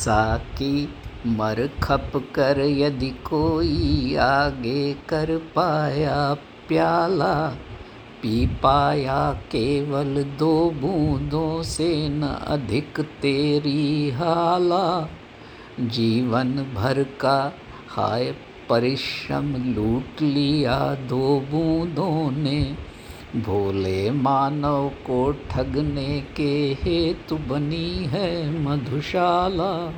साकी, मर खप कर यदि कोई आगे कर पाया प्याला। पी पाया केवल दो बूंदों से न अधिक तेरी हाला। जीवन भर का हाय परिश्रम लूट लिया दो बूंदों ने। भोले मानव को ठगने के हेतु बनी है मधुशाला।